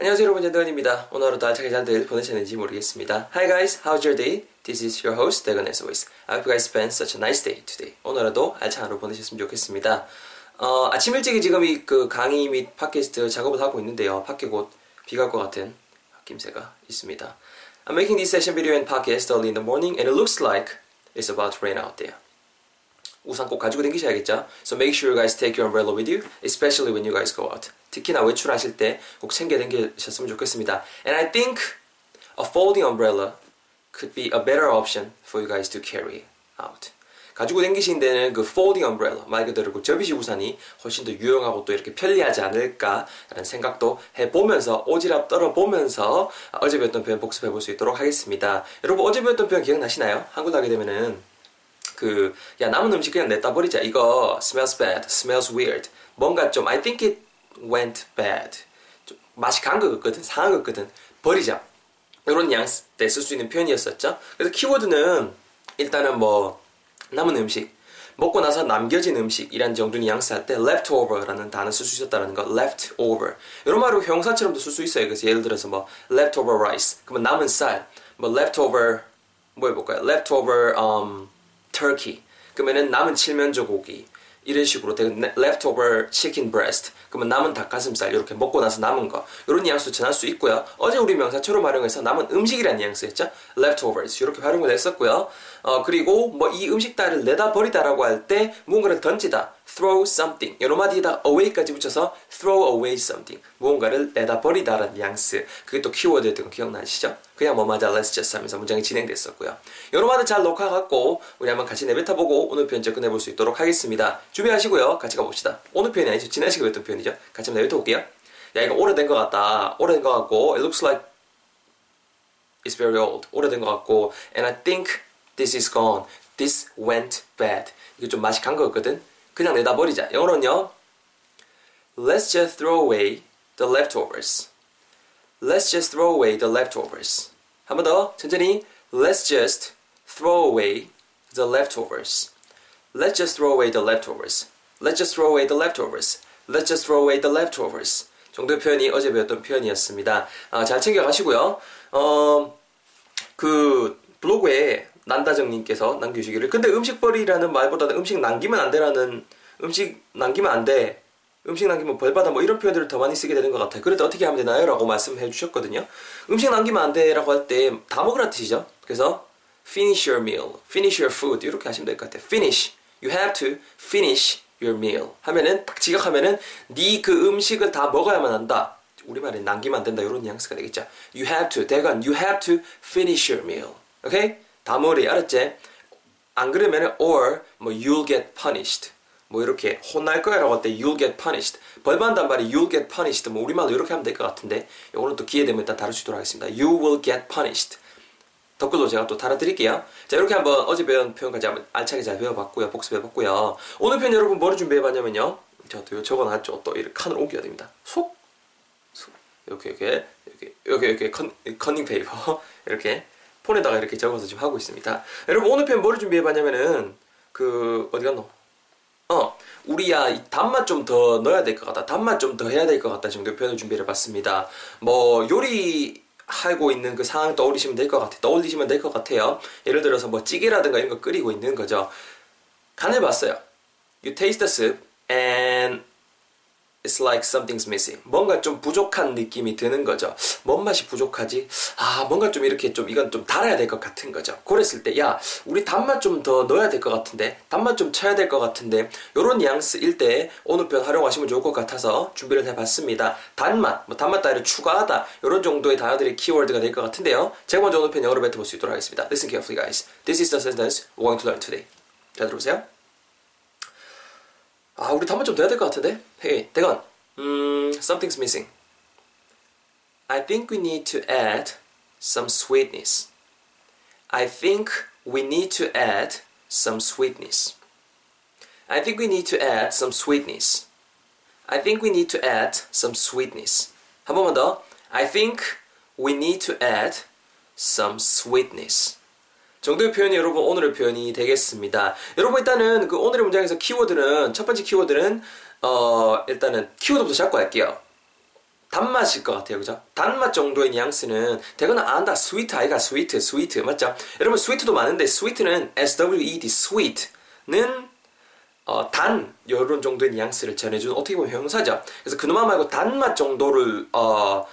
안녕하세요 여러분 전대건입니다. 오늘 하루도 알차게 잘들 보내셨는지 모르겠습니다. Hi guys, how's your day? This is your host 대건 as always. I hope you guys spend such a nice day today. 오늘 하루도 알찬 하루 보내셨으면 좋겠습니다. 어, 아침 일찍이 지금 이 그 강의 및 팟캐스트 작업을 하고 있는데요. 밖에 곧 비가 올 것 같은 김새가 있습니다. I'm making this session video and podcast early in the morning and it looks like it's about to rain out there. 우산 꼭 가지고 다니셔야겠죠. So make sure you guys take your umbrella with you, especially when you guys go out. 특히나 외출하실 때 꼭 챙겨 다니셨으면 좋겠습니다. And I think a folding umbrella could be a better option for you guys to carry out. 가지고 다니시는 데는 그 folding umbrella, 말 그대로 그 접이식 우산이 훨씬 더 유용하고 또 이렇게 편리하지 않을까라는 생각도 해보면서 오지랖 떨어보면서 어제 배웠던 표현 복습해 볼 수 있도록 하겠습니다. 여러분 어제 배웠던 표현 기억나시나요? 한국 하게 되면은 그, 야, 남은 음식 그냥 냈다 버리자. 이거 smells bad, smells weird. 뭔가 좀, I think it went bad. 좀 맛이 간것 같거든, 상한 것 같거든. 버리자. 이런 뉘앙스 때 쓸 수 있는 표현이었었죠. 그래서 키워드는 일단은 뭐, 남은 음식, 먹고 나서 남겨진 음식이란 정도 뉘앙스 할 때 leftover라는 단어 쓸 수 있었다는 거 leftover 이런 말로 형사처럼도 쓸 수 있어요 그래서 예를 들어서 뭐 leftover rice 그러면 남은 쌀 뭐 leftover 뭐 해볼까요 leftover um, turkey. 그러면은 남은 칠면조 고기. 이런 식으로 되게 leftover chicken breast. 그러면 남은 닭가슴살 이렇게 먹고 나서 남은 거 이런 뉘앙스도 전할 수 있고요. 어제 우리 명사처럼 활용해서 남은 음식이라는 뉘앙스였죠. leftovers 이렇게 활용을 했었고요. 어 그리고 뭐 이 음식 따를 내다 버리다라고 할 때 무언가를 던지다 throw something 여러 마디에다 away까지 붙여서 throw away something 무언가를 내다 버리다라는 뉘앙스 그게 또 키워드였던 거 기억나시죠? 그냥 뭐 맞아 let's just 하면서 문장이 진행됐었고요. 여러 마디 잘 녹화갖고 우리 한번 같이 내뱉어보고 오늘 표현 접근해볼 수 있도록 하겠습니다. 준비하시고요. 같이 가봅시다. 오늘 표현이 아니죠. 지난 시간에 했던 표현이죠. 같이 한번 내뱉어볼게요. 야 이거 오래된 것 같다. 오래된 것 같고 it looks like it's very old. 오래된 것 같고 and I think this is gone. This went bad. 이게 좀 맛이 간것 같거든. 그냥 내다 버리자. 영어로는요. Let's just throw away the leftovers. Let's just throw away the leftovers. 한 번 더 천천히. Let's just throw away the leftovers. Let's just throw away the leftovers. Let's just throw away the leftovers. Let's just throw away the leftovers. 정도의 표현이 어제 배웠던 표현이었습니다. 아, 잘 챙겨가시고요. 어, 그 블로그에 난다정님께서 남겨주시기를 근데 음식벌이라는 말보다는 음식 남기면 안 되라는 음식 남기면 안 돼. 음식 남기면 벌 받아 뭐 이런 표현들을 더 많이 쓰게 되는 것 같아요. 그래도 어떻게 하면 되나요? 라고 말씀해 주셨거든요. 음식 남기면 안 돼라고 할 때 다 먹으라 뜻이죠. 그래서 finish your meal, finish your food 이렇게 하시면 될 것 같아요. finish. You have to finish your meal 하면은 딱 지각하면은 네 그 음식을 다 먹어야만 한다. 우리말에 남기면 안 된다 이런 뉘앙스가 되겠죠. You have to 대건 you have to finish your meal. 오케이? Okay? 다머리 알았지? 안 그러면은 or 뭐 you'll get punished. 뭐 이렇게 혼날 거야라고 할 때 you'll get punished. 벌 받는단 말이 you'll get punished. 뭐 우리말로 이렇게 하면 될 것 같은데 이거는 또 기회 되면 일단 다룰 수 있도록 하겠습니다. You will get punished. 댓글도 제가 또 달아드릴게요. 자 이렇게 한번 어제 배운 표현까지 한번 알차게 잘 배워봤고요. 복습해봤고요. 오늘 편 여러분 뭐를 준비해봤냐면요. 제가 또 적어놨죠. 또 이렇게 칸을 옮겨야 됩니다. 속, 속 이렇게 이렇게 이렇게 이렇게 이렇게 컨, 컨닝 페이퍼 이렇게 폰에다가 이렇게 적어서 지금 하고 있습니다. 여러분 오늘 편 뭐를 준비해봤냐면은 그 어디 갔노? 어 우리야 단맛 좀 더 넣어야 될 것 같다. 단맛 좀 더 해야 될 것 같다 정도 표현을 준비해봤습니다. 뭐 요리 하고 있는 그 상황 떠올리시면 될 것 같아요. 떠올리시면 될 것 같아요. 예를 들어서 뭐 찌개라든가 이런 거 끓이고 있는 거죠. 간을 봤어요. You taste the soup and it's like something's missing. 뭔가 좀 부족한 느낌이 드는 거죠. 뭔 맛이 부족하지? 아, 뭔가 좀 이렇게 좀 이건 좀 달아야 될 것 같은 거죠. 그랬을 때, 야, 우리 단맛 좀 더 넣어야 될 것 같은데, 단맛 좀 쳐야 될 것 같은데, 요런 뉘앙스일 때 오늘 표현 활용하시면 좋을 것 같아서 준비를 해봤습니다. 단맛, 뭐 단맛 따위를 추가하다, 요런 정도의 단어들이 키워드가 될 것 같은데요. 제가 먼저 오늘 표현 영어로 뱉어볼 수 있도록 하겠습니다. Listen carefully, guys. This is the sentence we're going to learn today. 잘 들어보세요. 아, 우리 단맛 좀 넣어야 될 것 같은데? Hey, 대건. 음, something's missing. I think we need to add some sweetness. I think we need to add some sweetness. I think we need to add some sweetness. I think we need to add some sweetness. 한 번만 더. I think we need to add some sweetness. 정도의 표현이 여러분 오늘의 표현이 되겠습니다. 여러분 일단은 그 오늘의 문장에서 키워드는 첫 번째 키워드는 어 일단은 키워드부터 잡고 할게요. 단맛일 것 같아요. 그죠? 단맛 정도의 뉘앙스는 대거나 안다. 스위트 아이가 스위트, 스위트. 맞죠? 여러분 스위트도 많은데 스위트는 S-W-E-T, sweet는 어, 단 이런 정도의 뉘앙스를 전해주는 어떻게 보면 형사죠. 그래서 그놈아 말고 단맛 정도를 어,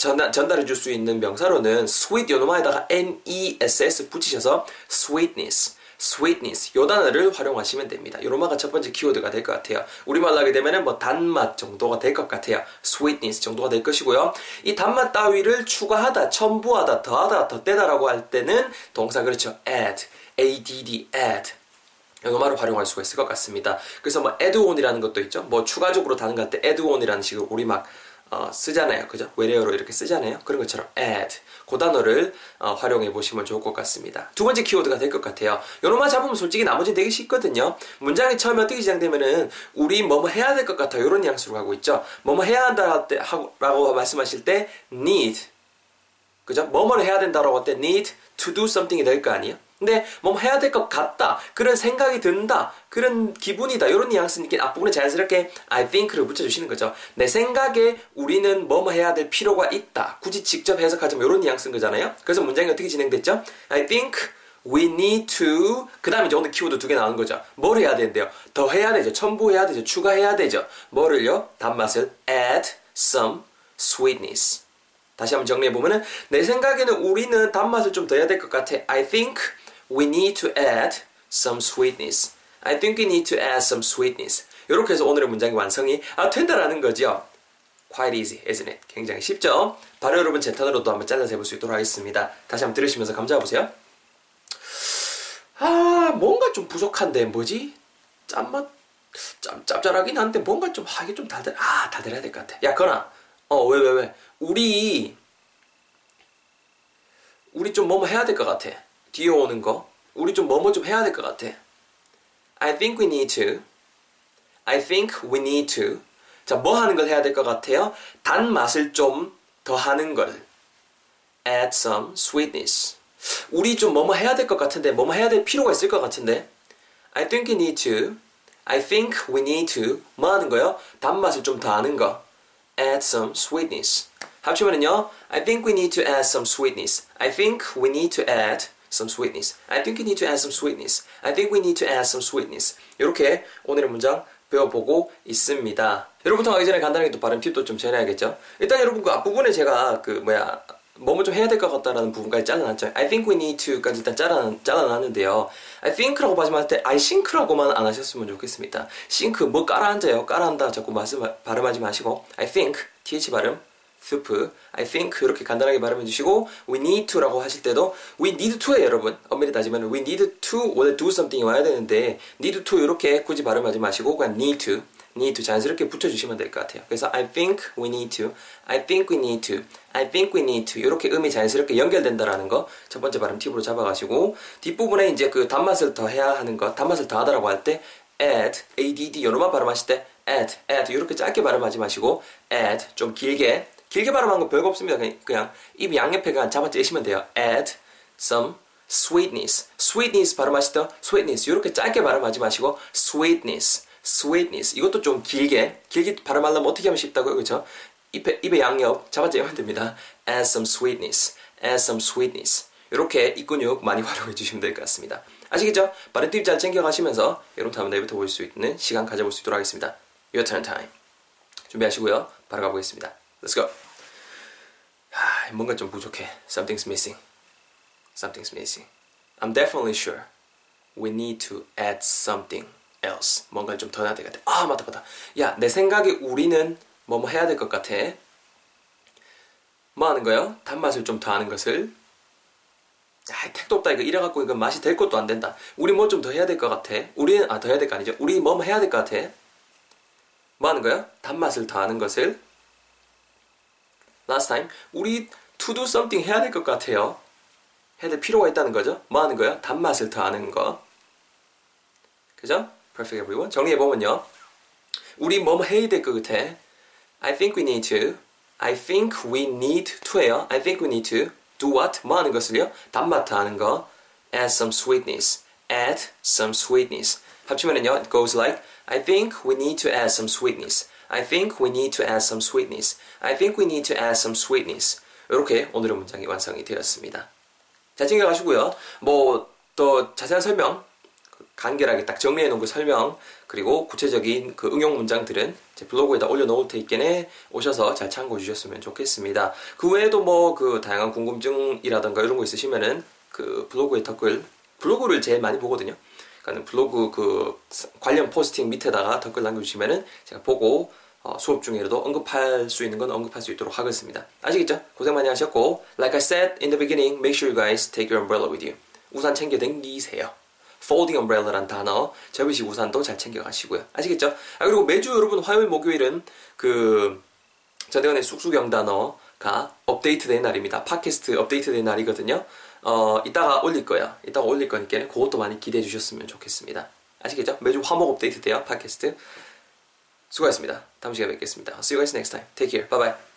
전달, 전달해 줄 수 있는 명사로는 sweet 요놈아에다가 n-e-s-s 붙이셔서 sweetness sweetness 요 단어를 활용하시면 됩니다. 요로마가 첫 번째 키워드가 될 것 같아요. 우리말로 하게 되면은 뭐 단맛 정도가 될 것 같아요. sweetness 정도가 될 것이고요. 이 단맛 따위를 추가하다, 첨부하다, 더하다, 덧대다라고 할 때는 동사 그렇죠. add, add, add 요노마를 활용할 수가 있을 것 같습니다. 그래서 뭐 add on이라는 것도 있죠. 뭐 추가적으로 다는 것때 add on이라는 식으로 우리 막 어, 쓰잖아요. 그죠? 외래어로 이렇게 쓰잖아요. 그런 것처럼 add 그 단어를 어, 활용해 보시면 좋을 것 같습니다. 두 번째 키워드가 될 것 같아요. 요놈만 잡으면 솔직히 나머지는 되게 쉽거든요. 문장이 처음에 어떻게 시작되면은 우리 뭐뭐 해야 될 것 같아 이런 뉘앙스로 가고 있죠. 뭐뭐 해야 한다 때 라고 말씀하실 때 need 그죠? 뭐뭐를 해야 된다라고 할 때 need to do something이 될 거 아니에요? 근데 뭐 해야 될 것 같다. 그런 생각이 든다. 그런 기분이다. 이런 뉘앙스니까 앞부분에 자연스럽게 I think를 붙여주시는 거죠. 내 생각에 우리는 뭐뭐 해야 될 필요가 있다. 굳이 직접 해석하자면 이런 뉘앙스인 거잖아요. 그래서 문장이 어떻게 진행됐죠? I think we need to 그 다음에 이제 오늘 키워드 두 개 나오는 거죠. 뭘 해야 되는데요? 더 해야 되죠. 첨부해야 되죠. 추가해야 되죠. 뭐를요? 단맛을 add some sweetness. 다시 한번 정리해보면은 내 생각에는 우리는 단맛을 좀 더 해야 될 것 같아. I think we need to add some sweetness. I think we need to add some sweetness. 이렇게 해서 오늘의 문장의 완성이 아, 된다라는 거죠. Quite easy, isn't it? 굉장히 쉽죠? 바로 여러분 제 턴으로도 한번 잘라서 해볼 수 있도록 하겠습니다. 다시 한번 들으시면서 감자보세요. 아, 뭔가 좀 부족한데 뭐지? 짠맛 짭, 짭짤하긴 한데 뭔가 좀 하기 좀 달달 아 달달해야 될 것 같아. 야 건아, 어왜 왜 왜? 우리 우리 좀 뭐뭐 해야 될 것 같아. 뒤에 오는 거 우리 좀 뭐뭐 좀 해야 될 것 같아. I think we need to. I think we need to. 자, 뭐 하는 걸 해야 될 것 같아요? 단맛을 좀 더 하는 걸. Add some sweetness. 우리 좀 뭐뭐 해야 될 것 같은데, 뭐뭐 해야 될 필요가 있을 것 같은데. I think we need to. I think we need to. 뭐 하는 거요? 단맛을 좀 더 하는 거. Add some sweetness. 합치면은요. I think we need to add some sweetness. I think we need to add some sweetness. I think we need to add some sweetness. I think we need to add some sweetness. 이렇게 오늘의 문장 배워보고 있습니다. 여러분부터 가기 전에 간단하게 또 발음 팁도 좀 전해야겠죠. 일단 여러분 그 앞부분에 제가 그 뭐야 뭐뭐 좀 해야 될 것 같다라는 부분까지 잘라놨죠. I think we need to까지 일단 잘라, 잘라놨는데요. I think라고 마지막 때 I think라고만 안 하셨으면 좋겠습니다. think 뭐 깔아앉아요. 깔아앉다 자꾸 말씀 발음하지 마시고 I think th 발음 soup, I think 이렇게 간단하게 발음해 주시고 we need to라고 하실 때도 we need to에 여러분 엄밀히 따지면 we need to 원래 do something이 와야 되는데 need to 이렇게 굳이 발음하지 마시고 그냥 need to need to 자연스럽게 붙여주시면 될 것 같아요. 그래서 I think we need to, I think we need to, I think we need to 이렇게 음이 자연스럽게 연결된다라는 거 첫 번째 발음 팁으로 잡아가시고 뒷부분에 이제 그 단맛을 더 해야 하는 것, 단맛을 더하다라고 할 때 add, add 요놈만 발음하실 때 add, add 이렇게 짧게 발음하지 마시고 add 좀 길게 길게 발음한 거 별거 없습니다. 그냥, 그냥 입 양옆에 그냥 잡아떼시면 돼요. add some sweetness. sweetness 발음하실 때 sweetness 이렇게 짧게 발음하지 마시고 sweetness, sweetness 이것도 좀 길게 길게 발음하려면 어떻게 하면 쉽다고요, 그렇죠? 입에 입의 양옆 잡아떼면 됩니다. add some sweetness, add some sweetness 이렇게 이 근육 많이 활용해 주시면 될 것 같습니다. 아시겠죠? 빠른 팁 잘 챙겨가시면서 여러분 다음 내일부터 볼 수 있는 시간 가져볼 수 있도록 하겠습니다. Your turn time. 준비하시고요. 바로 가보겠습니다. Let's go. 하, 뭔가 좀 부족해. Something's missing. Something's missing. I'm definitely sure we need to add something else. 뭔가를 좀더 해야 될 것 같아. 아, 맞다, 맞다. 야, 내 생각에 우리는 뭐뭐 해야 될 것 같아. 뭐 하는 거요? 단맛을 좀 더 하는 것을. 아, 택도 없다. 이거 이래갖고 이거 맛이 될 것도 안 된다. 우리 뭐 좀 더 해야 될 것 같아. 우리는, 아, 더 해야 될 거 아니죠. 우리 뭐뭐 해야 될 것 같아. 뭐 하는 거요? 단맛을 더 하는 것을. Last time 우리 to do something 해야 될 것 같아요. 해야 될 필요가 있다는 거죠. 뭐 하는 거예요? 단맛을 더하는 거. 그죠? Perfect everyone. 정리해 보면요. 우리 뭐 해야 될 것 같아. I think we need to. I think we need to예요. I think we need to. Do what? 뭐 하는 것을요? 단맛 더하는 거. Add some sweetness. Add some sweetness. 합치면은요. It goes like I think we need to add some sweetness. I think we need to add some sweetness. I think we need to add some sweetness. 이렇게 오늘의 문장이 완성이 되었습니다. 잘 챙겨가시고요. 뭐 또 자세한 설명, 간결하게 딱 정리해 놓은 그 설명, 그리고 구체적인 그 응용 문장들은 제 블로그에다 올려놓을 테니까 오셔서 잘 참고해 주셨으면 좋겠습니다. 그 외에도 뭐 그 다양한 궁금증이라던가 이런 거 있으시면은 그 블로그에 댓글, 블로그를 제일 많이 보거든요. 그러니까 블로그 그 관련 포스팅 밑에다가 댓글 남겨주시면은 제가 보고 어, 수업 중에라도 언급할 수 있는 건 언급할 수 있도록 하겠습니다. 아시겠죠? 고생 많이 하셨고, like I said in the beginning, make sure you guys take your umbrella with you. 우산 챙겨 댕기세요. folding umbrella란 단어, 접이식 우산도 잘 챙겨가시고요. 아시겠죠? 아, 그리고 매주 여러분 화요일, 목요일은 그 전대건의 쑥쑥 영 단어가 업데이트된 날입니다. 팟캐스트 업데이트된 날이거든요. 어, 이따가 올릴 거예요. 이따가 올릴 거니까 그것도 많이 기대해 주셨으면 좋겠습니다. 아시겠죠? 매주 화목 업데이트 돼요, 팟캐스트. 수고하셨습니다. 다음 시간에 뵙겠습니다. See you guys next time. Take care. Bye bye.